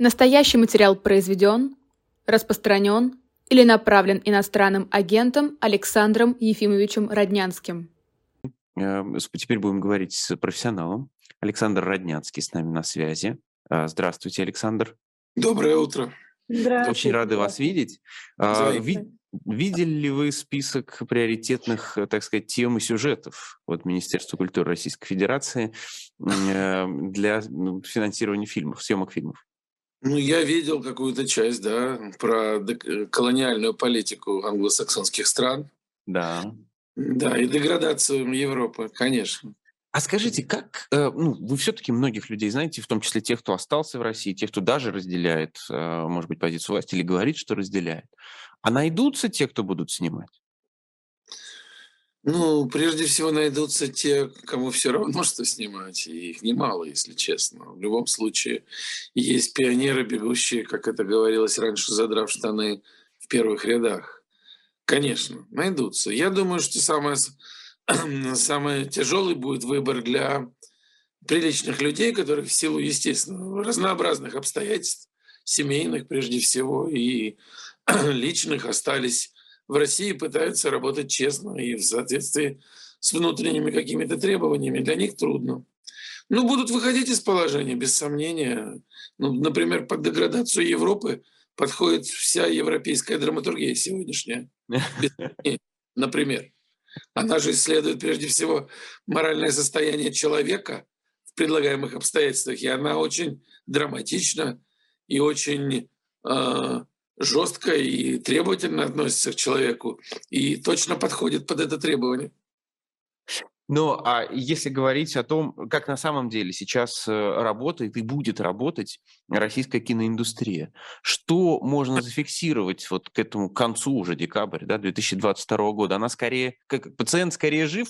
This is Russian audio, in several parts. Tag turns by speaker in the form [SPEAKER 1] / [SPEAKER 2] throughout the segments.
[SPEAKER 1] Настоящий материал произведен, распространен или направлен иностранным агентом Александром Ефимовичем Роднянским.
[SPEAKER 2] Э, теперь будем говорить с профессионалом. Александр Роднянский с нами на связи. Э, здравствуйте, Александр.
[SPEAKER 3] Доброе утро.
[SPEAKER 2] Здравствуйте. Очень рады вас видеть. Э, видели ли вы список приоритетных, так сказать, тем и сюжетов от Министерства культуры Российской Федерации для ну, финансирования фильмов, съемок фильмов?
[SPEAKER 3] Ну, я видел какую-то часть, да, про колониальную политику англосаксонских стран.
[SPEAKER 2] Да.
[SPEAKER 3] Да, и деградацию Европы, конечно.
[SPEAKER 2] А скажите, как, э, ну, вы все-таки многих людей знаете, в том числе тех, кто остался в России, тех, кто даже разделяет, э, может быть, позицию власти или говорит, что разделяет. А найдутся те, кто будут снимать?
[SPEAKER 3] Ну, прежде всего найдутся те, кому все равно, что снимать, и их немало, если честно. В любом случае, есть пионеры, бегущие, как это говорилось раньше, задрав штаны в первых рядах. Конечно, найдутся. Я думаю, что самое, самый тяжелый будет выбор для приличных людей, которые в силу, естественно, разнообразных обстоятельств, семейных прежде всего, и личных остались в России пытаются работать честно и в соответствии с внутренними какими-то требованиями. Для них трудно. Ну, будут выходить из положения, без сомнения. Ну, например, под деградацию Европы подходит вся европейская драматургия сегодняшняя. Например. Она же исследует прежде всего моральное состояние человека в предлагаемых обстоятельствах. И она очень драматична и очень э, жестко и требовательно относится к человеку и точно подходит под это требование.
[SPEAKER 2] Ну, а если говорить о том, как на самом деле сейчас э, работает и будет работать российская киноиндустрия, что можно зафиксировать вот к этому концу уже декабрь да, 2022 года? Она скорее, как пациент скорее жив?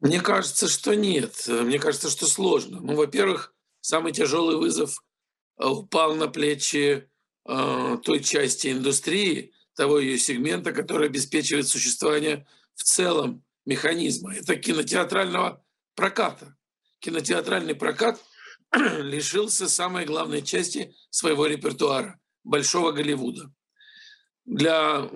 [SPEAKER 3] Мне кажется, что нет. Мне кажется, что сложно. Ну, во-первых, самый тяжелый вызов э, упал на плечи э, той части индустрии, того ее сегмента, который обеспечивает существование в целом механизма. Это кинотеатрального проката. Кинотеатральный прокат лишился самой главной части своего репертуара – Большого Голливуда. Для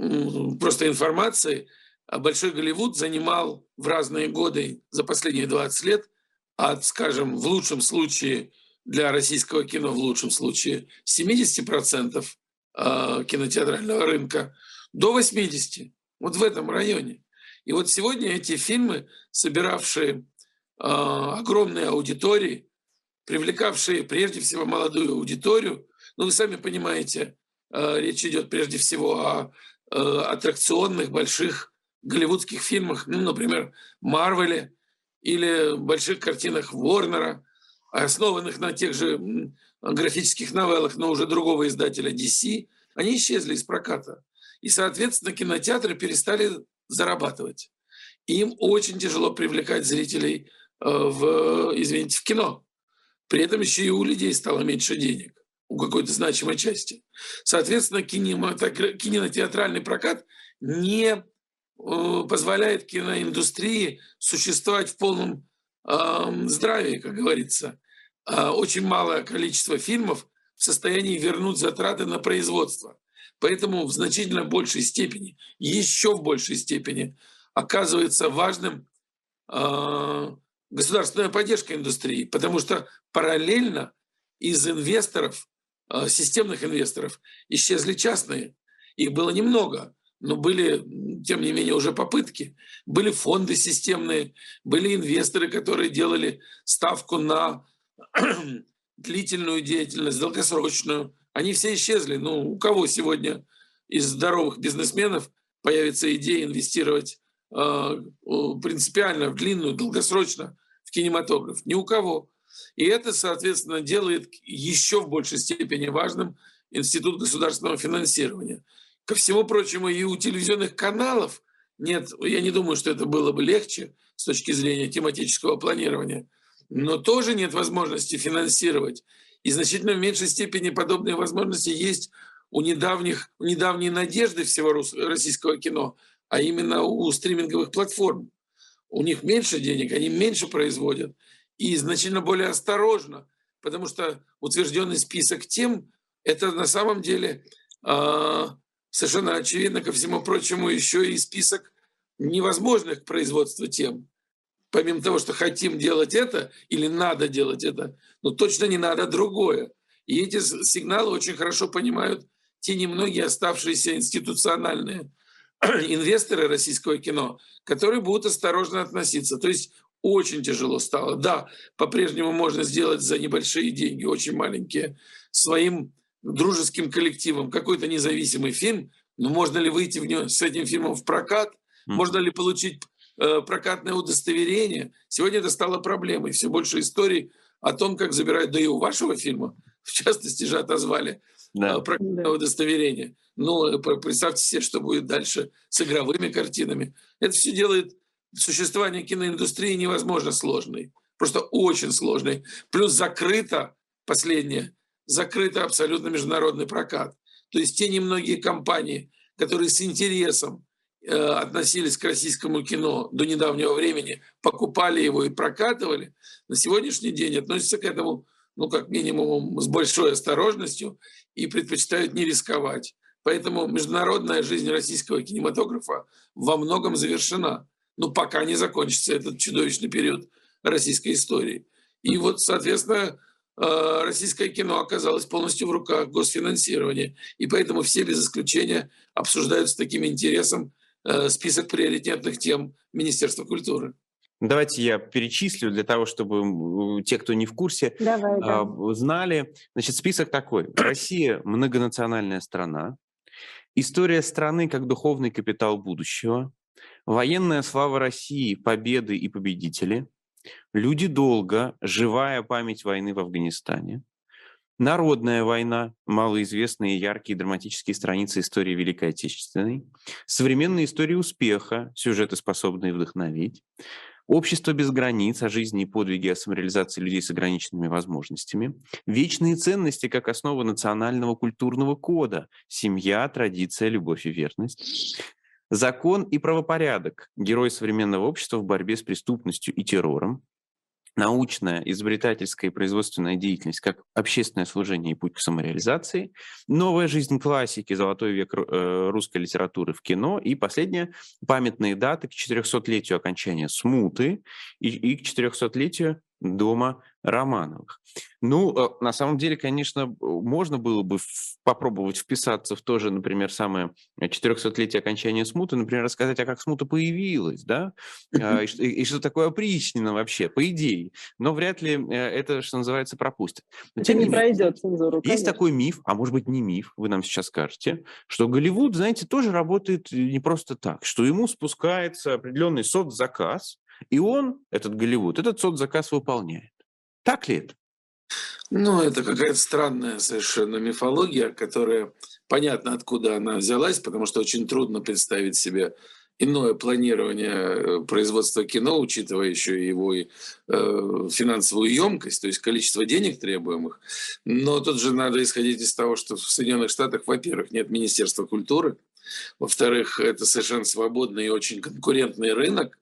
[SPEAKER 3] просто информации, а Большой Голливуд занимал в разные годы за последние 20 лет от, скажем, в лучшем случае – для российского кино в лучшем случае 70% а, кинотеатрального рынка до 80%. Вот в этом районе. И вот сегодня эти фильмы, собиравшие а, огромные аудитории, привлекавшие прежде всего молодую аудиторию, ну вы сами понимаете, а, речь идет прежде всего о аттракционных больших голливудских фильмах, ну, например, Марвеле или больших картинах Ворнера – основанных на тех же графических новеллах, но уже другого издателя DC, они исчезли из проката. И, соответственно, кинотеатры перестали зарабатывать. Им очень тяжело привлекать зрителей э, в, извините, в кино. При этом еще и у людей стало меньше денег, у какой-то значимой части. Соответственно, кинотеатральный прокат не э, позволяет киноиндустрии существовать в полном здравии, как говорится. А, очень малое количество фильмов в состоянии вернуть затраты на производство. Поэтому в значительно большей степени, еще в большей степени оказывается важным э, государственная поддержка индустрии, потому что параллельно из инвесторов, э, системных инвесторов, исчезли частные. Их было немного, но были, тем не менее, уже попытки. Были фонды системные, были инвесторы, которые делали ставку на длительную деятельность, долгосрочную, они все исчезли. Ну, у кого сегодня из здоровых бизнесменов появится идея инвестировать э, принципиально в длинную, долгосрочно в кинематограф? Ни у кого. И это, соответственно, делает еще в большей степени важным институт государственного финансирования. Ко всему прочему, и у телевизионных каналов нет, я не думаю, что это было бы легче с точки зрения тематического планирования – но тоже нет возможности финансировать. И значительно в меньшей степени подобные возможности есть у недавних, у недавней надежды всего российского кино, а именно у стриминговых платформ. У них меньше денег, они меньше производят и значительно более осторожно потому что утвержденный список тем – это на самом деле э, совершенно очевидно, ко всему прочему, еще и список невозможных к производству тем. Помимо того, что хотим делать это или надо делать это, но точно не надо другое. И эти сигналы очень хорошо понимают те немногие оставшиеся институциональные инвесторы российского кино, которые будут осторожно относиться. То есть очень тяжело стало. Да, по-прежнему можно сделать за небольшие деньги, очень маленькие, своим дружеским коллективом какой-то независимый фильм, но можно ли выйти в него, с этим фильмом в прокат? Можно ли получить прокатное удостоверение? Сегодня это стало проблемой. Все больше историй о том, как забирают, да и у вашего фильма, в частности же отозвали да. Э, прокатное удостоверение. Ну, э, представьте себе, что будет дальше с игровыми картинами. Это все делает существование киноиндустрии невозможно сложной. Просто очень сложной. Плюс закрыто, последнее, закрыто абсолютно международный прокат. То есть те немногие компании, которые с интересом э, относились к российскому кино до недавнего времени, покупали его и прокатывали, на сегодняшний день относятся к этому, ну, как минимум, с большой осторожностью и предпочитают не рисковать. Поэтому международная жизнь российского кинематографа во многом завершена. Но пока не закончится этот чудовищный период российской истории. И вот, соответственно, Э, российское кино оказалось полностью в руках госфинансирования. И поэтому все без исключения обсуждают с таким интересом э, список приоритетных тем Министерства культуры.
[SPEAKER 2] Давайте я перечислю для того, чтобы те, кто не в курсе, Давай, да. знали. Значит, список такой. Россия – многонациональная страна. История страны как духовный капитал будущего. Военная слава России, победы и победители. Люди долго, живая память войны в Афганистане, Народная война, малоизвестные яркие драматические страницы истории Великой Отечественной, современная история успеха, сюжеты, способные вдохновить, общество без границ, о жизни и подвиге, о самореализации людей с ограниченными возможностями, вечные ценности как основа национального культурного кода, семья, традиция, любовь и верность, Закон и правопорядок – герой современного общества в борьбе с преступностью и террором. Научная, изобретательская и производственная деятельность как общественное служение и путь к самореализации. Новая жизнь классики, золотой век э, русской литературы в кино. И последнее – памятные даты к 400-летию окончания смуты и, и к 400-летию дома Романовых. Ну, э, на самом деле, конечно, можно было бы попробовать вписаться в то же, например, самое 400-летие окончания смуты, например, рассказать, а как смута появилась, да, а, и, и что такое опричнина вообще, по идее. Но вряд ли э, это, что называется, пропустят.
[SPEAKER 4] Но, это не, не пройдет цензуру,
[SPEAKER 2] Есть конечно. такой миф, а может быть не миф, вы нам сейчас скажете, что Голливуд, знаете, тоже работает не просто так, что ему спускается определенный соцзаказ, и он, этот Голливуд, этот соцзаказ выполняет. Так ли это?
[SPEAKER 3] Ну, это какая-то странная совершенно мифология, которая понятно, откуда она взялась, потому что очень трудно представить себе иное планирование э, производства кино, учитывая еще его и, э, финансовую емкость, то есть количество денег требуемых. Но тут же надо исходить из того, что в Соединенных Штатах, во-первых, нет Министерства культуры, во-вторых, это совершенно свободный и очень конкурентный рынок,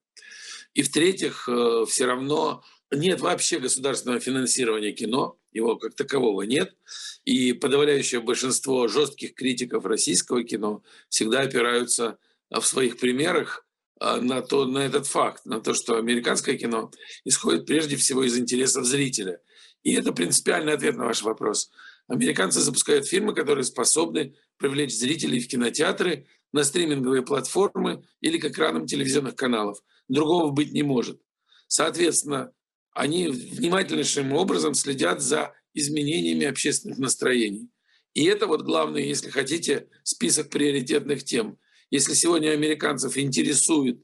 [SPEAKER 3] и в-третьих, э, все равно нет вообще государственного финансирования кино, его как такового нет. И подавляющее большинство жестких критиков российского кино всегда опираются в своих примерах э, на, то, на этот факт, на то, что американское кино исходит прежде всего из интересов зрителя. И это принципиальный ответ на ваш вопрос. Американцы запускают фильмы, которые способны привлечь зрителей в кинотеатры, на стриминговые платформы или к экранам телевизионных каналов. Другого быть не может. Соответственно, они внимательнейшим образом следят за изменениями общественных настроений. И это вот главный, если хотите, список приоритетных тем. Если сегодня американцев интересует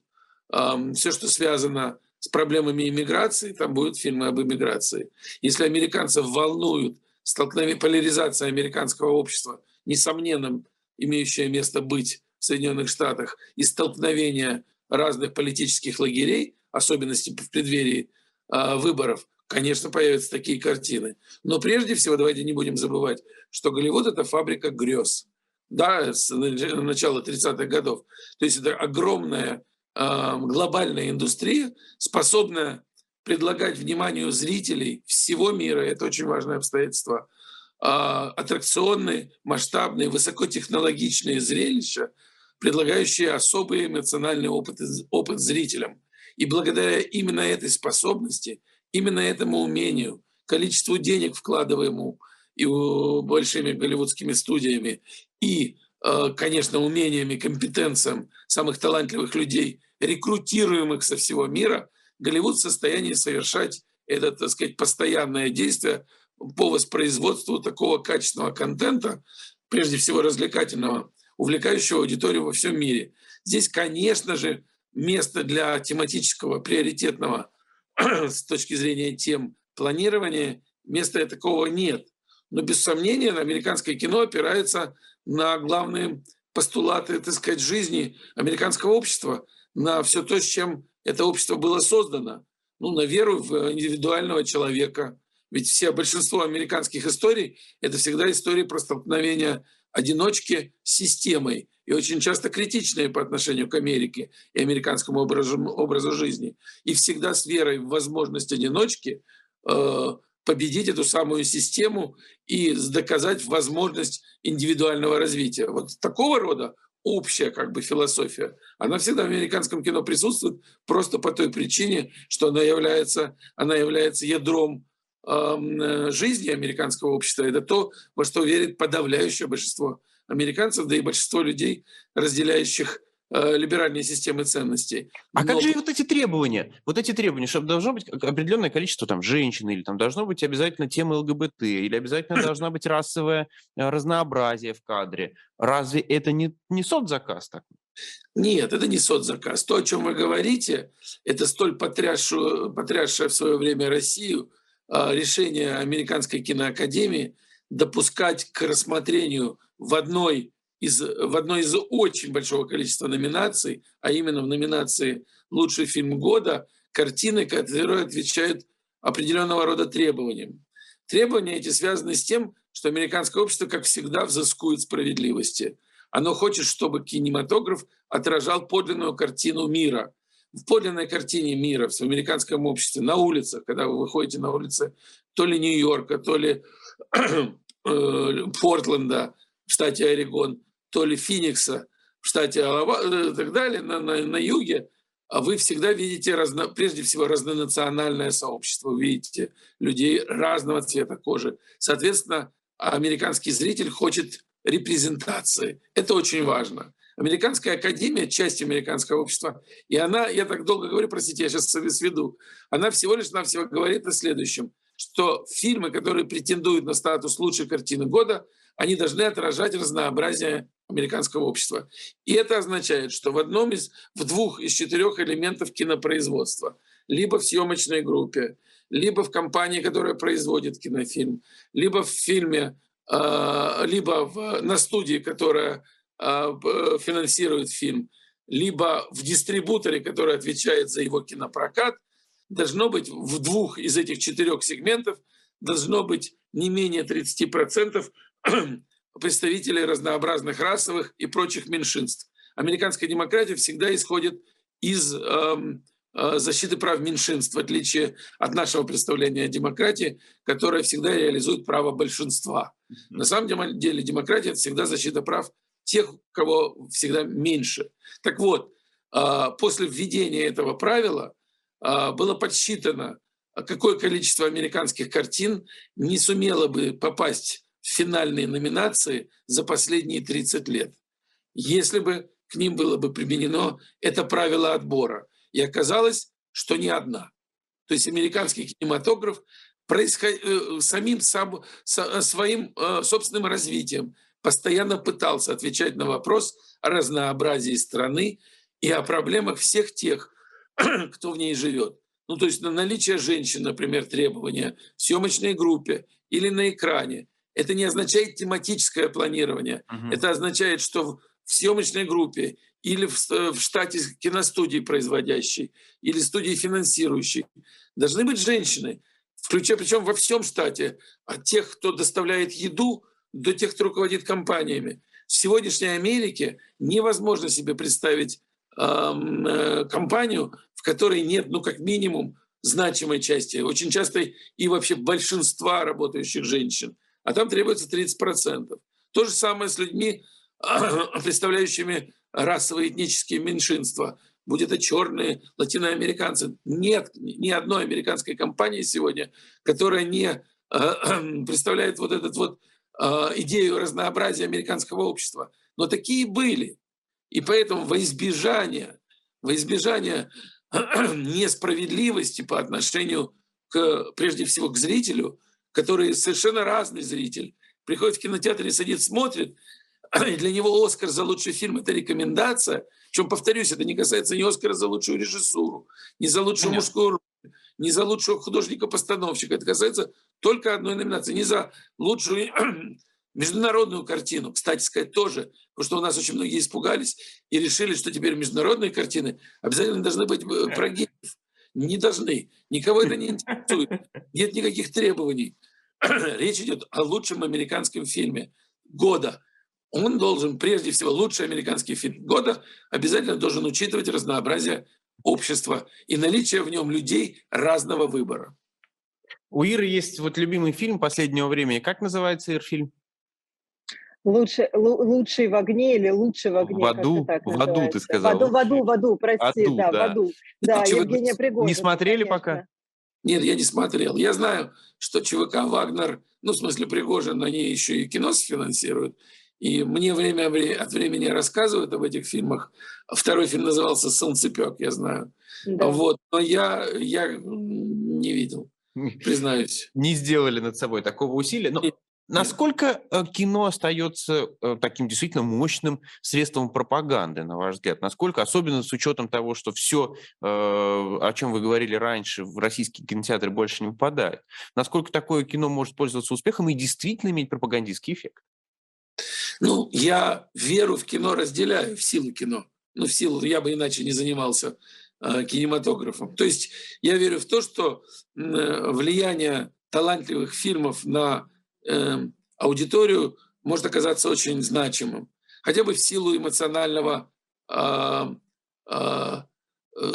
[SPEAKER 3] э, все, что связано с проблемами иммиграции, там будут фильмы об иммиграции. Если американцев волнуют столкновение, поляризация американского общества, несомненно, имеющее место быть в Соединенных Штатах, и столкновение разных политических лагерей, особенности в преддверии выборов, конечно, появятся такие картины. Но прежде всего, давайте не будем забывать, что Голливуд – это фабрика грез. Да, с начала 30-х годов. То есть это огромная э, глобальная индустрия, способная предлагать вниманию зрителей всего мира, это очень важное обстоятельство, а, аттракционные, масштабные, высокотехнологичные зрелища, предлагающие особый эмоциональный опыт, опыт зрителям. И благодаря именно этой способности, именно этому умению, количеству денег, вкладываемому и большими голливудскими студиями, и, а, конечно, умениями, компетенциям самых талантливых людей, рекрутируемых со всего мира, Голливуд в состоянии совершать это, так сказать, постоянное действие по воспроизводству такого качественного контента, прежде всего развлекательного, увлекающего аудиторию во всем мире. Здесь, конечно же, место для тематического, приоритетного с точки зрения тем планирования, места такого нет. Но без сомнения американское кино опирается на главные постулаты, так сказать, жизни американского общества, на все то, с чем это общество было создано. Ну, на веру в индивидуального человека, ведь все, большинство американских историй – это всегда истории про столкновение одиночки с системой, и очень часто критичные по отношению к Америке и американскому образу, образу жизни. И всегда с верой в возможность одиночки э, победить эту самую систему и доказать возможность индивидуального развития. Вот такого рода общая как бы философия, она всегда в американском кино присутствует просто по той причине, что она является, она является ядром Э, жизни американского общества. Это то, во что верит подавляющее большинство американцев, да и большинство людей, разделяющих э, либеральные системы ценностей.
[SPEAKER 2] А Но... как же вот эти требования? Вот эти требования, чтобы должно быть определенное количество там женщин, или там должно быть обязательно тема ЛГБТ, или обязательно должна быть расовое э, разнообразие в кадре. Разве это не, не соцзаказ такой?
[SPEAKER 3] Нет, это не соцзаказ. То, о чем вы говорите, это столь потрясшее, потрясшее в свое время Россию а, решение Американской киноакадемии допускать к рассмотрению в одной из, в одной из очень большого количества номинаций, а именно в номинации «Лучший фильм года», картины, которые отвечают определенного рода требованиям. Требования эти связаны с тем, что американское общество, как всегда, взыскует справедливости. Оно хочет, чтобы кинематограф отражал подлинную картину мира – в подлинной картине мира, в американском обществе, на улицах, когда вы выходите на улицы то ли Нью-Йорка, то ли э, Портленда в штате Орегон, то ли Финикса в штате Алаба э, и так далее, на, на, на юге, а вы всегда видите, разно, прежде всего, разнонациональное сообщество, вы видите людей разного цвета кожи. Соответственно, американский зритель хочет репрезентации. Это очень важно. Американская академия, часть американского общества, и она, я так долго говорю, простите, я сейчас сведу, она всего лишь навсего говорит о следующем, что фильмы, которые претендуют на статус лучшей картины года, они должны отражать разнообразие американского общества. И это означает, что в одном из, в двух из четырех элементов кинопроизводства, либо в съемочной группе, либо в компании, которая производит кинофильм, либо в фильме, а, либо в, на студии, которая а, финансирует фильм, либо в дистрибуторе, который отвечает за его кинопрокат, должно быть в двух из этих четырех сегментов должно быть не менее 30% представителей разнообразных расовых и прочих меньшинств. Американская демократия всегда исходит из эм, э, защиты прав меньшинств, в отличие от нашего представления о демократии, которая всегда реализует право большинства. На самом деле демократия – это всегда защита прав тех, кого всегда меньше. Так вот, а, после введения этого правила а, было подсчитано, какое количество американских картин не сумело бы попасть финальные номинации за последние 30 лет, если бы к ним было бы применено это правило отбора. И оказалось, что не одна. То есть американский кинематограф происход... Э, самим сам... своим э, собственным развитием постоянно пытался отвечать на вопрос о разнообразии страны и о проблемах всех тех, кто в ней живет. Ну, то есть на наличие женщин, например, требования в съемочной группе или на экране. Это не означает тематическое планирование. Угу. Это означает, что в съемочной группе или в, в штате киностудии производящей, или студии финансирующей должны быть женщины, включая причем во всем штате, от тех, кто доставляет еду, до тех, кто руководит компаниями. В сегодняшней Америке невозможно себе представить э, компанию, в которой нет, ну, как минимум, значимой части, очень часто и вообще большинства работающих женщин, а там требуется 30%. То же самое с людьми, представляющими расовые этнические меньшинства, будь это черные, латиноамериканцы. Нет ни одной американской компании сегодня, которая не представляет вот эту вот а, идею разнообразия американского общества. Но такие были. И поэтому во избежание, во избежание несправедливости по отношению к, прежде всего, к зрителю, который совершенно разный зритель, приходит в кинотеатр и садится, смотрит, и для него Оскар за лучший фильм – это рекомендация. Причем, повторюсь, это не касается ни Оскара за лучшую режиссуру, ни за лучшую Понятно. мужскую роль, ни за лучшего художника-постановщика. Это касается только одной номинации. Не за лучшую международную картину, кстати сказать, тоже, потому что у нас очень многие испугались и решили, что теперь международные картины обязательно должны быть э, про геев. Не должны. Никого это не интересует. Нет никаких требований. Речь идет о лучшем американском фильме года. Он должен, прежде всего, лучший американский фильм года обязательно должен учитывать разнообразие общества и наличие в нем людей разного выбора.
[SPEAKER 2] У Иры есть вот любимый фильм последнего времени. Как называется Ир фильм?
[SPEAKER 4] Лучше, лучший в огне или лучший в огне?
[SPEAKER 2] В аду, в аду ты сказал.
[SPEAKER 4] В аду, в аду, в аду, прости, аду, да, да, в аду. Да.
[SPEAKER 2] Евгения Пригожина. Не смотрели конечно. пока?
[SPEAKER 3] Нет, я не смотрел. Я знаю, что ЧВК «Вагнер», ну, в смысле Пригожин, они еще и кино финансируют. И мне время от времени рассказывают об этих фильмах. Второй фильм назывался «Солнцепек», я знаю. Да. Вот. Но я, я не видел, признаюсь.
[SPEAKER 2] Не сделали над собой такого усилия. Но Насколько э, кино остается э, таким действительно мощным средством пропаганды, на ваш взгляд? Насколько, особенно с учетом того, что все, э, о чем вы говорили раньше, в российские кинотеатры больше не попадает, насколько такое кино может пользоваться успехом и действительно иметь пропагандистский эффект?
[SPEAKER 3] Ну, я веру в кино разделяю, в силу кино. Ну, в силу, я бы иначе не занимался кинематографом. То есть я верю в то, что влияние талантливых фильмов на э, аудиторию может оказаться очень значимым. Хотя бы в силу эмоционального, э, э,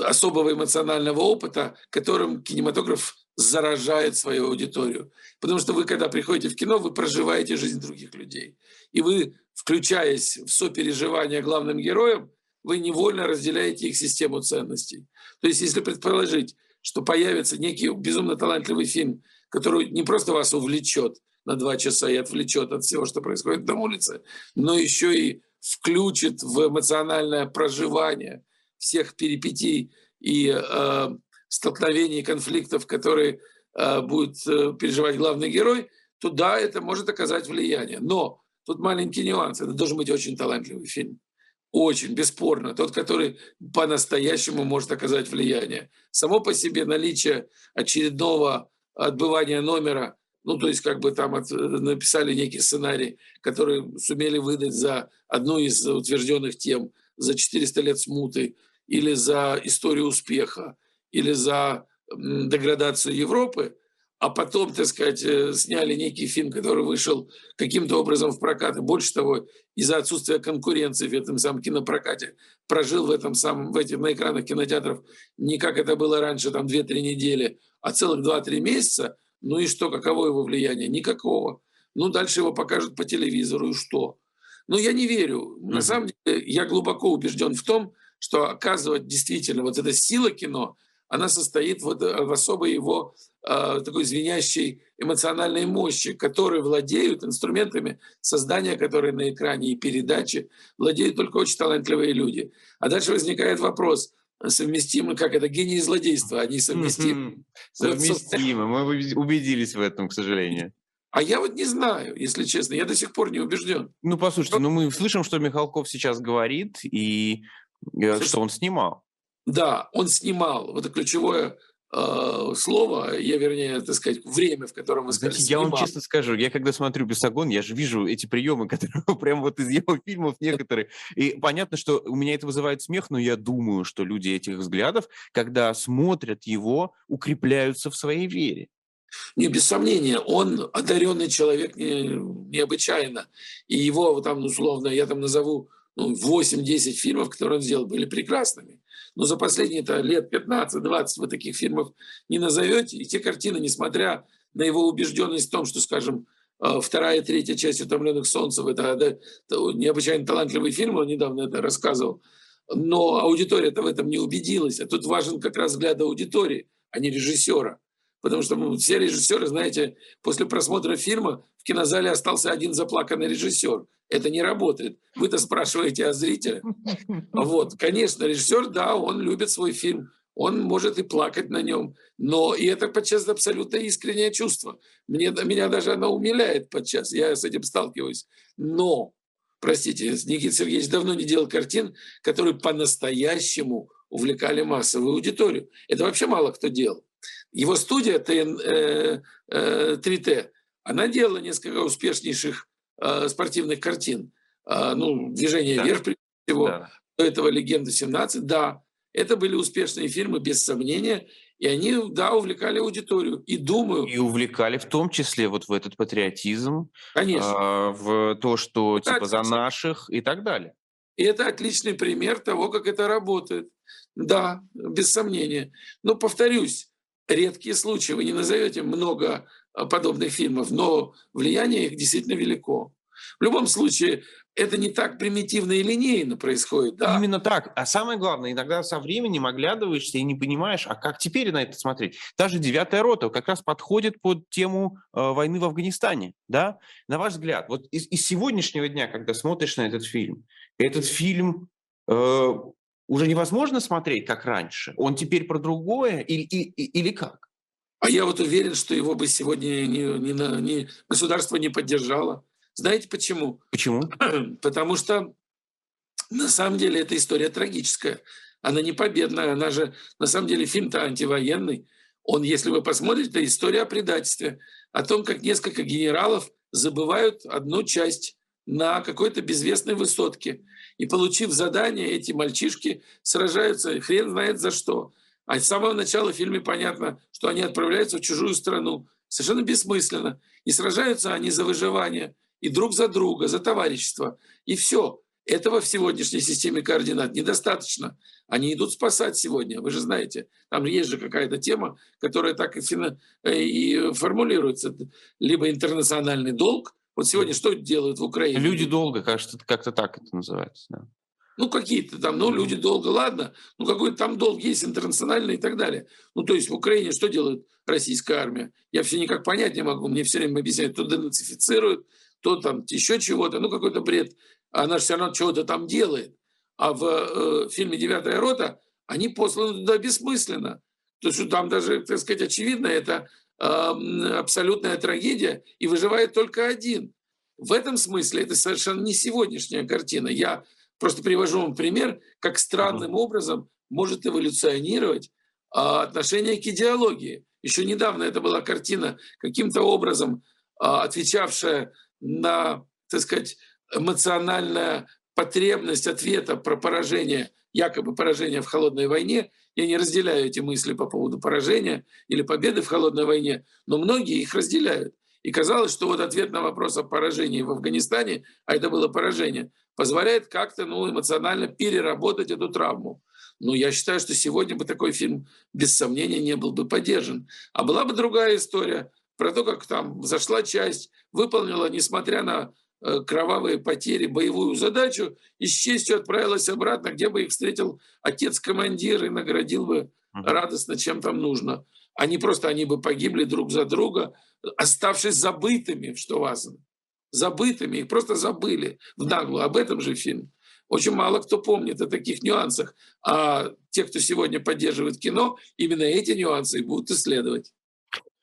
[SPEAKER 3] особого эмоционального опыта, которым кинематограф заражает свою аудиторию. Потому что вы, когда приходите в кино, вы проживаете жизнь других людей. И вы, включаясь в сопереживание главным героям, вы невольно разделяете их систему ценностей. То есть, если предположить, что появится некий безумно талантливый фильм, который не просто вас увлечет, на два часа и отвлечет от всего, что происходит на улице, но еще и включит в эмоциональное проживание всех перипетий и э, столкновений, конфликтов, которые э, будет э, переживать главный герой, то да, это может оказать влияние. Но тут маленький нюанс. Это должен быть очень талантливый фильм. Очень, бесспорно. Тот, который по-настоящему может оказать влияние. Само по себе наличие очередного отбывания номера ну, то есть как бы там от, написали некий сценарий, который сумели выдать за одну из утвержденных тем, за 400 лет смуты, или за историю успеха, или за деградацию Европы, а потом, так сказать, э, сняли некий фильм, который вышел каким-то образом в прокат, и больше того, из-за отсутствия конкуренции в этом самом кинопрокате прожил в этом самом, в этих, на экранах кинотеатров не как это было раньше, там 2-3 недели, а целых 2-3 месяца – ну и что, каково его влияние? Никакого. Ну, дальше его покажут по телевизору, и что? Но я не верю. На самом деле, я глубоко убежден в том, что оказывать действительно вот эта сила кино, она состоит вот в особой его э, такой звенящей эмоциональной мощи, которые владеют инструментами создания, которые на экране и передачи, владеют только очень талантливые люди. А дальше возникает вопрос – совместимы, как это, гений и злодейство, они совместимы.
[SPEAKER 2] Совместимы, мы убедились в этом, к сожалению.
[SPEAKER 3] А я вот не знаю, если честно, я до сих пор не убежден.
[SPEAKER 2] Ну, послушайте, ну мы слышим, что Михалков сейчас говорит, и э, что он снимал.
[SPEAKER 3] Да, он снимал. Вот это ключевое э, слово, я, вернее, так сказать, время, в котором вы сказали.
[SPEAKER 2] Знаете, я вам честно скажу, я когда смотрю «Бесогон», я же вижу эти приемы, которые прям вот из его фильмов некоторые. И понятно, что у меня это вызывает смех, но я думаю, что люди этих взглядов, когда смотрят его, укрепляются в своей вере.
[SPEAKER 3] Не, без сомнения, он одаренный человек не, необычайно. И его там, условно, я там назову ну, 8-10 фильмов, которые он сделал, были прекрасными. Но за последние -то лет 15-20 вы таких фильмов не назовете. И те картины, несмотря на его убежденность в том, что, скажем, э, вторая и третья часть «Утомленных солнцем» это, это, это необычайно талантливый фильм, он недавно это рассказывал, но аудитория-то в этом не убедилась. А тут важен как раз взгляд аудитории, а не режиссера. Потому что ну, все режиссеры, знаете, после просмотра фильма в кинозале остался один заплаканный режиссер. Это не работает. Вы-то спрашиваете о зрителе. Вот, конечно, режиссер, да, он любит свой фильм, он может и плакать на нем, но и это подчас абсолютно искреннее чувство. Мне, меня даже оно умиляет подчас, я с этим сталкиваюсь. Но, простите, Никита Сергеевич давно не делал картин, которые по-настоящему увлекали массовую аудиторию. Это вообще мало кто делал. Его студия ТН, э, э, 3Т, она делала несколько успешнейших э, спортивных картин. Э, ну, «Движение да. вверх», прежде всего, да. до этого «Легенда 17», да. Это были успешные фильмы, без сомнения, и они, да, увлекали аудиторию. И думаю...
[SPEAKER 2] И увлекали в том числе вот в этот патриотизм,
[SPEAKER 3] Конечно.
[SPEAKER 2] Э, в то, что да, типа за наших и так далее.
[SPEAKER 3] И это отличный пример того, как это работает. Да, без сомнения. Но повторюсь, редкие случаи. Вы не назовете много а, подобных фильмов, но влияние их действительно велико. В любом случае, это не так примитивно и линейно происходит. Да?
[SPEAKER 2] Именно так. А самое главное, иногда со временем оглядываешься и не понимаешь, а как теперь на это смотреть. Даже «Девятая рота» как раз подходит под тему э, войны в Афганистане. Да? На ваш взгляд, вот из, из сегодняшнего дня, когда смотришь на этот фильм, этот фильм э, уже невозможно смотреть, как раньше? Он теперь про другое или, или, или как?
[SPEAKER 3] А я вот уверен, что его бы сегодня не, не, не, государство не поддержало. Знаете почему?
[SPEAKER 2] Почему?
[SPEAKER 3] Потому что на самом деле эта история трагическая. Она не победная, она же на самом деле фильм-то антивоенный. Он, если вы посмотрите, это история о предательстве, о том, как несколько генералов забывают одну часть на какой-то безвестной высотке. И получив задание, эти мальчишки сражаются, хрен знает за что. А с самого начала в фильме понятно, что они отправляются в чужую страну. Совершенно бессмысленно. И сражаются они за выживание. И друг за друга, за товарищество. И все. Этого в сегодняшней системе координат недостаточно. Они идут спасать сегодня, вы же знаете. Там есть же какая-то тема, которая так и, фина... Э, и формулируется. Либо интернациональный долг, вот сегодня что делают в Украине?
[SPEAKER 2] Люди долго, кажется, как-то так это называется. Да.
[SPEAKER 3] Ну, какие-то там, ну, люди долго, ладно, ну, какой-то там долг есть интернациональный и так далее. Ну, то есть в Украине что делает российская армия? Я все никак понять не могу. Мне все время объясняют, то денацифицируют, то там еще чего-то, ну, какой-то бред. Она же все равно чего-то там делает. А в э, фильме «Девятая рота» они посланы туда бессмысленно. То есть там даже, так сказать, очевидно, это абсолютная трагедия, и выживает только один. В этом смысле это совершенно не сегодняшняя картина. Я просто привожу вам пример, как странным образом может эволюционировать а, отношение к идеологии. Еще недавно это была картина, каким-то образом а, отвечавшая на, так сказать, эмоциональная потребность ответа про поражение, якобы поражение в холодной войне – я не разделяю эти мысли по поводу поражения или победы в холодной войне, но многие их разделяют. И казалось, что вот ответ на вопрос о поражении в Афганистане, а это было поражение, позволяет как-то ну, эмоционально переработать эту травму. Но я считаю, что сегодня бы такой фильм без сомнения не был бы поддержан. А была бы другая история про то, как там зашла часть, выполнила, несмотря на кровавые потери, боевую задачу и с честью отправилась обратно, где бы их встретил отец-командир и наградил бы радостно, чем там нужно. Они просто, они бы погибли друг за друга, оставшись забытыми, что важно. Забытыми, их просто забыли в наглую. Об этом же фильм. Очень мало кто помнит о таких нюансах. А те, кто сегодня поддерживает кино, именно эти нюансы и будут исследовать.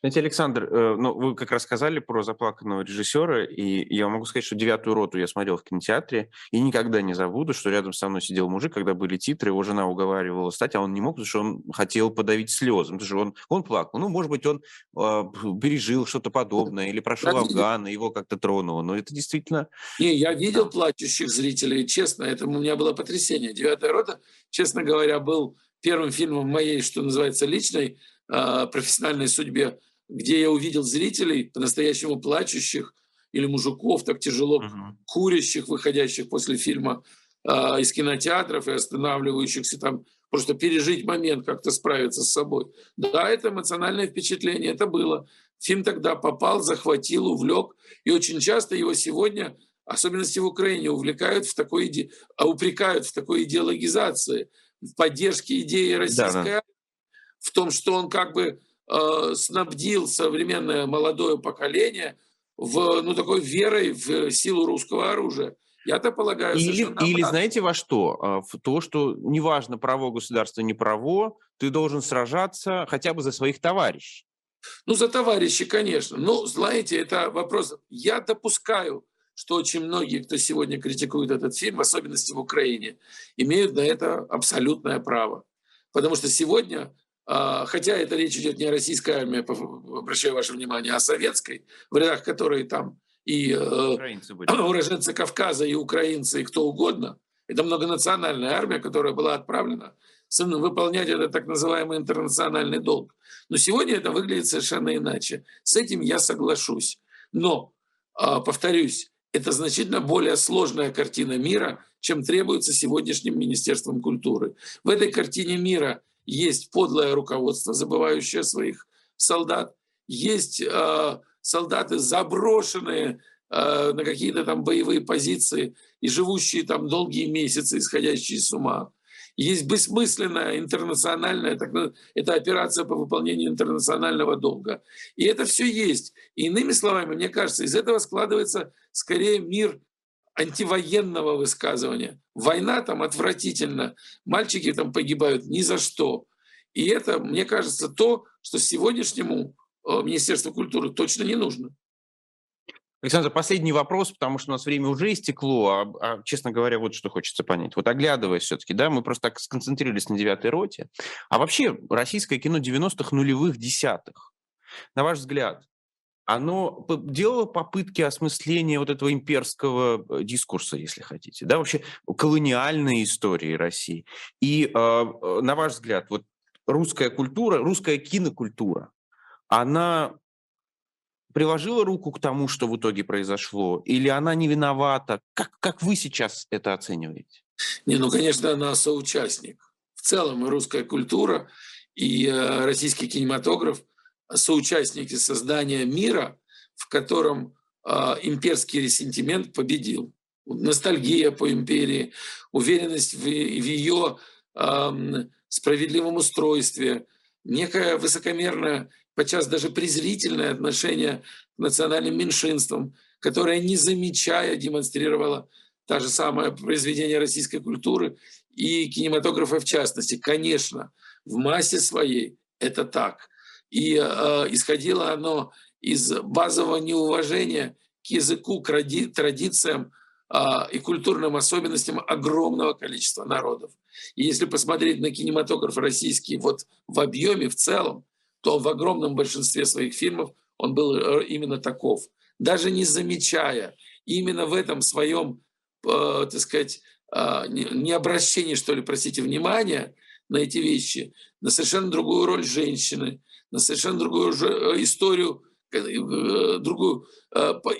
[SPEAKER 2] Знаете, Александр, э, ну, вы как раз сказали про заплаканного режиссера, и я могу сказать, что «Девятую роту» я смотрел в кинотеатре, и никогда не забуду, что рядом со мной сидел мужик, когда были титры, его жена уговаривала стать, а он не мог, потому что он хотел подавить слезы, потому что он, он плакал. Ну, может быть, он э, пережил что-то подобное, или прошел Афган, и его как-то тронуло, но это действительно...
[SPEAKER 3] Не, я видел плачущих зрителей, честно, это у меня было потрясение. «Девятая рота», честно говоря, был первым фильмом моей, что называется, личной э, профессиональной судьбе, где я увидел зрителей, по-настоящему плачущих, или мужиков, так тяжело uh-huh. курящих, выходящих после фильма э, из кинотеатров и останавливающихся там просто пережить момент, как-то справиться с собой. Да, это эмоциональное впечатление, это было. Фильм тогда попал, захватил, увлек, и очень часто его сегодня, особенности в Украине, увлекают в такой иде... а упрекают в такой идеологизации, в поддержке идеи российской да, да. в том, что он как бы снабдил современное молодое поколение в ну, такой верой в силу русского оружия. Я-то полагаю,
[SPEAKER 2] или, или знаете во что? А, в то, что неважно, право государства, не право, ты должен сражаться хотя бы за своих товарищей.
[SPEAKER 3] Ну, за товарищей, конечно. Ну, знаете, это вопрос. Я допускаю, что очень многие, кто сегодня критикует этот фильм, в особенности в Украине, имеют на это абсолютное право. Потому что сегодня, хотя это речь идет не о российской армии, обращаю ваше внимание, а о советской, в рядах которой там и э, уроженцы Кавказа, и украинцы, и кто угодно. Это многонациональная армия, которая была отправлена выполнять этот так называемый интернациональный долг. Но сегодня это выглядит совершенно иначе. С этим я соглашусь. Но, а, повторюсь, это значительно более сложная картина мира, чем требуется сегодняшним Министерством культуры. В этой картине мира есть подлое руководство, забывающее своих солдат, есть э, солдаты заброшенные э, на какие-то там боевые позиции и живущие там долгие месяцы, исходящие с ума. Есть бессмысленная интернациональная, так, это операция по выполнению интернационального долга. И это все есть. И иными словами, мне кажется, из этого складывается скорее мир антивоенного высказывания. Война там отвратительно, мальчики там погибают ни за что. И это, мне кажется, то, что сегодняшнему э, Министерству культуры точно не нужно.
[SPEAKER 2] Александр, последний вопрос, потому что у нас время уже истекло, а, а честно говоря, вот что хочется понять. Вот оглядываясь все-таки, да, мы просто так сконцентрировались на девятой роте. А вообще российское кино 90-х, нулевых, десятых, на ваш взгляд, оно делало попытки осмысления вот этого имперского э, дискурса, если хотите, да, вообще колониальной истории России. И, э, э, на ваш взгляд, вот русская культура, русская кинокультура, она приложила руку к тому, что в итоге произошло, или она не виновата? Как, как вы сейчас это оцениваете?
[SPEAKER 3] Не, ну, конечно, она соучастник. В целом и русская культура, и э, российский кинематограф соучастники создания мира, в котором э, имперский ресентимент победил. Ностальгия по империи, уверенность в, в ее справедливом устройстве, некое высокомерное подчас даже презрительное отношение к национальным меньшинствам, которое, не замечая, демонстрировало та же самое произведение российской культуры и кинематографа в частности. Конечно, в массе своей это так. И э, исходило оно из базового неуважения к языку, к ради, традициям э, и культурным особенностям огромного количества народов. И если посмотреть на кинематограф российский вот в объеме, в целом, то в огромном большинстве своих фильмов он был э, именно таков. Даже не замечая именно в этом своем, э, так сказать, э, не обращении, что ли, простите, внимания на эти вещи, на совершенно другую роль женщины, на совершенно другую же историю, другую,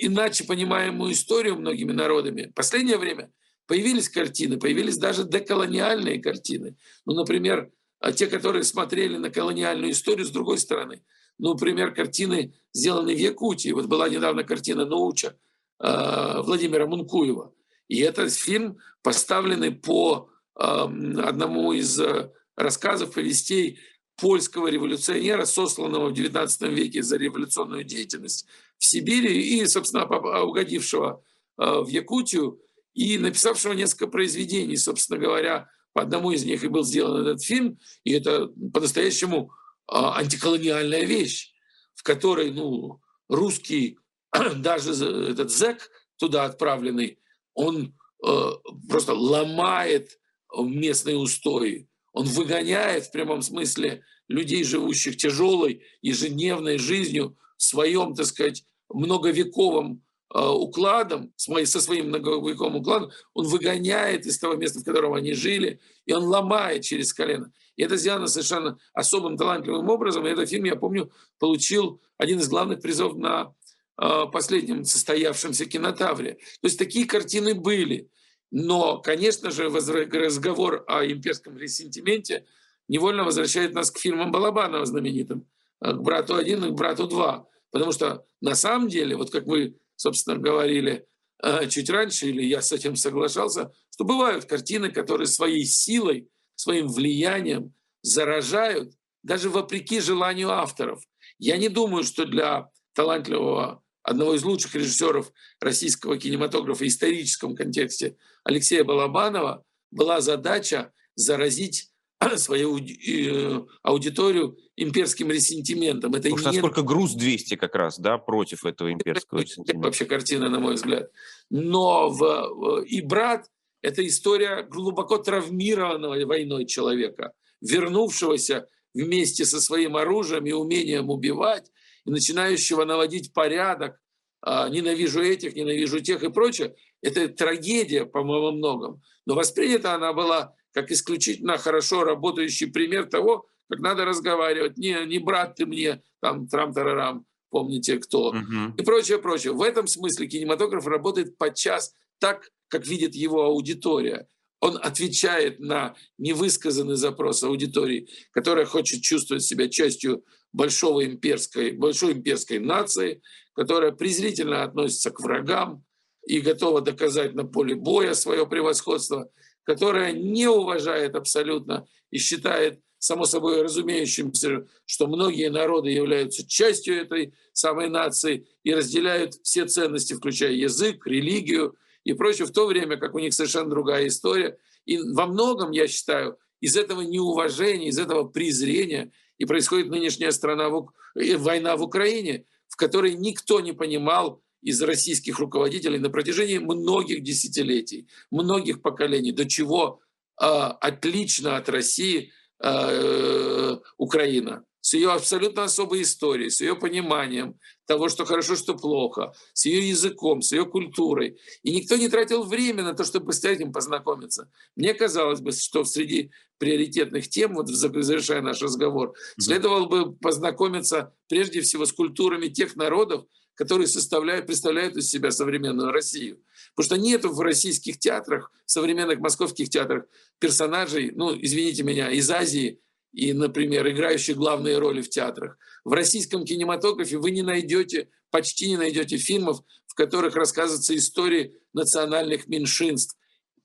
[SPEAKER 3] иначе понимаемую историю многими народами. В последнее время появились картины, появились даже деколониальные картины. Ну, например, те, которые смотрели на колониальную историю с другой стороны. Ну, например, картины, сделанные в Якутии. Вот была недавно картина «Науча» э, Владимира Мункуева. И этот фильм поставленный по э, одному из э, рассказов, повестей польского революционера, сосланного в XIX веке за революционную деятельность в Сибири и, собственно, угодившего в Якутию и написавшего несколько произведений, собственно говоря, по одному из них и был сделан этот фильм, и это по-настоящему а, антиколониальная вещь, в которой ну, русский, даже этот зэк туда отправленный, он э, просто ломает местные устои, он выгоняет в прямом смысле людей, живущих тяжелой ежедневной жизнью своем, так сказать, многовековом Э, укладом, со своим многовековым укладом, он выгоняет из того места, в котором они жили, и он ломает через колено. И это сделано совершенно особым талантливым образом. И этот фильм, я помню, получил один из главных призов на э, последнем состоявшемся кинотавре. То есть такие картины были. Но, конечно же, разговор о имперском ресентименте невольно возвращает нас к фильмам Балабанова знаменитым, э, к «Брату один» и к «Брату два». Потому что на самом деле, вот как вы, собственно, говорили э, чуть раньше, или я с этим соглашался, что бывают картины, которые своей силой, своим влиянием заражают, даже вопреки желанию авторов. Я не думаю, что для талантливого одного из лучших режиссеров российского кинематографа в историческом контексте Алексея Балабанова была задача заразить свою э, аудиторию имперским ресентиментом.
[SPEAKER 2] Это Уж не... насколько груз 200 как раз, да, против этого имперского ресентимента.
[SPEAKER 3] Вообще картина, на мой взгляд. Но в... и «Брат» — это история глубоко травмированного войной человека, вернувшегося вместе со своим оружием и умением убивать, и начинающего наводить порядок, а, ненавижу этих, ненавижу тех и прочее, это трагедия, по-моему, многом. Но воспринята она была как исключительно хорошо работающий пример того, как надо разговаривать. Не, не брат ты мне, там, трам-тарарам, помните кто, угу. и прочее, прочее. В этом смысле кинематограф работает подчас так, как видит его аудитория. Он отвечает на невысказанный запрос аудитории, которая хочет чувствовать себя частью большого имперской, большой имперской нации, которая презрительно относится к врагам и готова доказать на поле боя свое превосходство, которая не уважает абсолютно и считает само собой разумеющимся, что многие народы являются частью этой самой нации и разделяют все ценности, включая язык, религию и прочее, в то время как у них совершенно другая история. И во многом, я считаю, из этого неуважения, из этого презрения и происходит нынешняя страна, э, война в Украине, в которой никто не понимал из российских руководителей на протяжении многих десятилетий, многих поколений, до чего э, отлично от России э, Украина. С ее абсолютно особой историей, с ее пониманием того, что хорошо, что плохо, с ее языком, с ее культурой. И никто не тратил время на то, чтобы с этим познакомиться. Мне казалось бы, что среди приоритетных тем, вот завершая наш разговор, следовало бы познакомиться прежде всего с культурами тех народов, которые составляют, представляют из себя современную Россию. Потому что нет в российских театрах, современных московских театрах персонажей, ну, извините меня, из Азии, и, например, играющих главные роли в театрах. В российском кинематографе вы не найдете, почти не найдете фильмов, в которых рассказываются истории национальных меньшинств.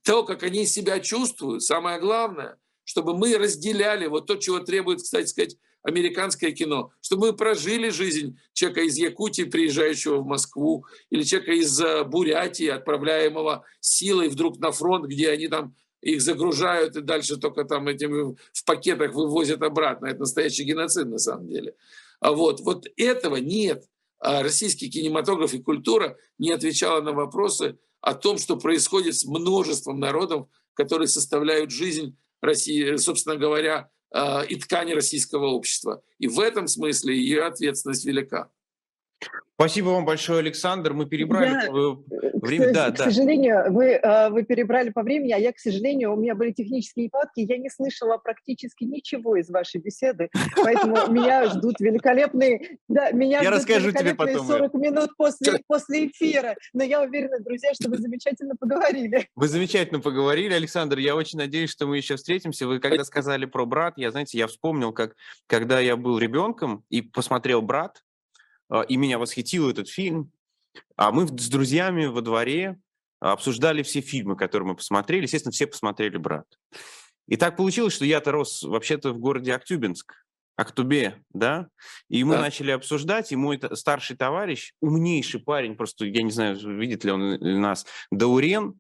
[SPEAKER 3] То, как они себя чувствуют, самое главное, чтобы мы разделяли вот то, чего требует, кстати сказать, американское кино, чтобы мы прожили жизнь человека из Якутии, приезжающего в Москву, или человека из э, Бурятии, отправляемого силой вдруг на фронт, где они там их загружают и дальше только там этим в пакетах вывозят обратно. Это настоящий геноцид на самом деле. А вот, вот этого нет. А российский кинематограф и культура не отвечала на вопросы о том, что происходит с множеством народов, которые составляют жизнь России, собственно говоря, а, и ткани российского общества. И в этом смысле ее ответственность велика.
[SPEAKER 2] Спасибо вам большое, Александр. Мы перебрали я,
[SPEAKER 4] э, время. К, да, к да. сожалению, вы, э, вы перебрали по времени, а я, к сожалению, у меня были технические нехватки, я не слышала практически ничего из вашей беседы, поэтому меня ждут великолепные, да, меня
[SPEAKER 2] я расскажу тебе потом.
[SPEAKER 4] 40 минут после, после эфира. Но я уверена, друзья, что вы замечательно поговорили.
[SPEAKER 2] Вы замечательно поговорили, Александр. Я очень надеюсь, что мы еще встретимся. Вы когда сказали про брат, я, знаете, я вспомнил, как когда я был ребенком и посмотрел брат, и меня восхитил этот фильм. А мы с друзьями во дворе обсуждали все фильмы, которые мы посмотрели. Естественно, все посмотрели «Брат». И так получилось, что я-то рос вообще-то в городе Актюбинск, Актубе, да, и мы да. начали обсуждать, и мой старший товарищ, умнейший парень, просто, я не знаю, видит ли он нас, Даурен,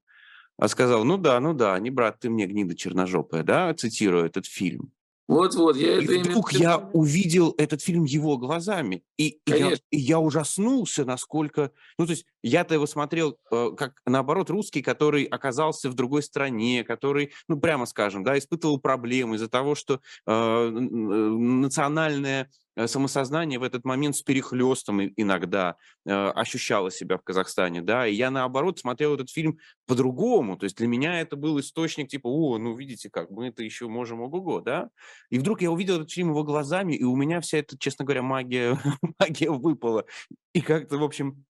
[SPEAKER 2] а сказал, ну да, ну да, не брат ты мне, гнида черножопая, да, цитирую этот фильм.
[SPEAKER 3] Вот-вот, я и это
[SPEAKER 2] вдруг именно... я увидел этот фильм его глазами, и, и, я, и я ужаснулся, насколько... Ну, то есть я-то его смотрел э, как, наоборот, русский, который оказался в другой стране, который, ну, прямо скажем, да, испытывал проблемы из-за того, что э, национальная Э, самосознание в этот момент с перехлестом иногда э, ощущало себя в Казахстане, да, и я наоборот смотрел этот фильм по-другому, то есть для меня это был источник типа, о, ну видите как, мы это еще можем ого-го, да, и вдруг я увидел этот фильм его глазами, и у меня вся эта, честно говоря, магия, магия выпала, и как-то, в общем,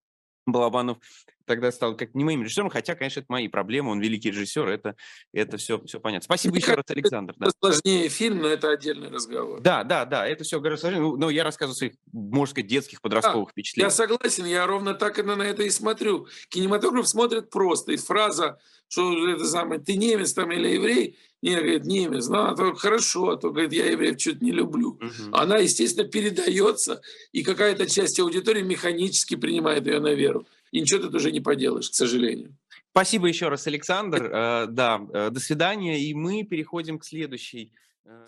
[SPEAKER 2] Балабанов тогда стал как не моим режиссером, хотя, конечно, это мои проблемы, он великий режиссер, это, это все, все понятно. Спасибо еще раз, Александр.
[SPEAKER 3] Это да. сложнее фильм, но это отдельный разговор.
[SPEAKER 2] Да, да, да, это все гораздо сложнее, ну, но я рассказываю своих, можно сказать, детских, подростковых да, впечатлений.
[SPEAKER 3] Я согласен, я ровно так на это и смотрю. Кинематограф смотрит просто, и фраза, что это самое, ты немец там или еврей, не, говорит, немец, ну, а то хорошо, а то, говорит, я евреев чуть не люблю. Угу. Она, естественно, передается, и какая-то часть аудитории механически принимает ее на веру. И ничего тут уже не поделаешь, к сожалению.
[SPEAKER 2] Спасибо еще раз, Александр. Э, да, э, до свидания. И мы переходим к следующей э,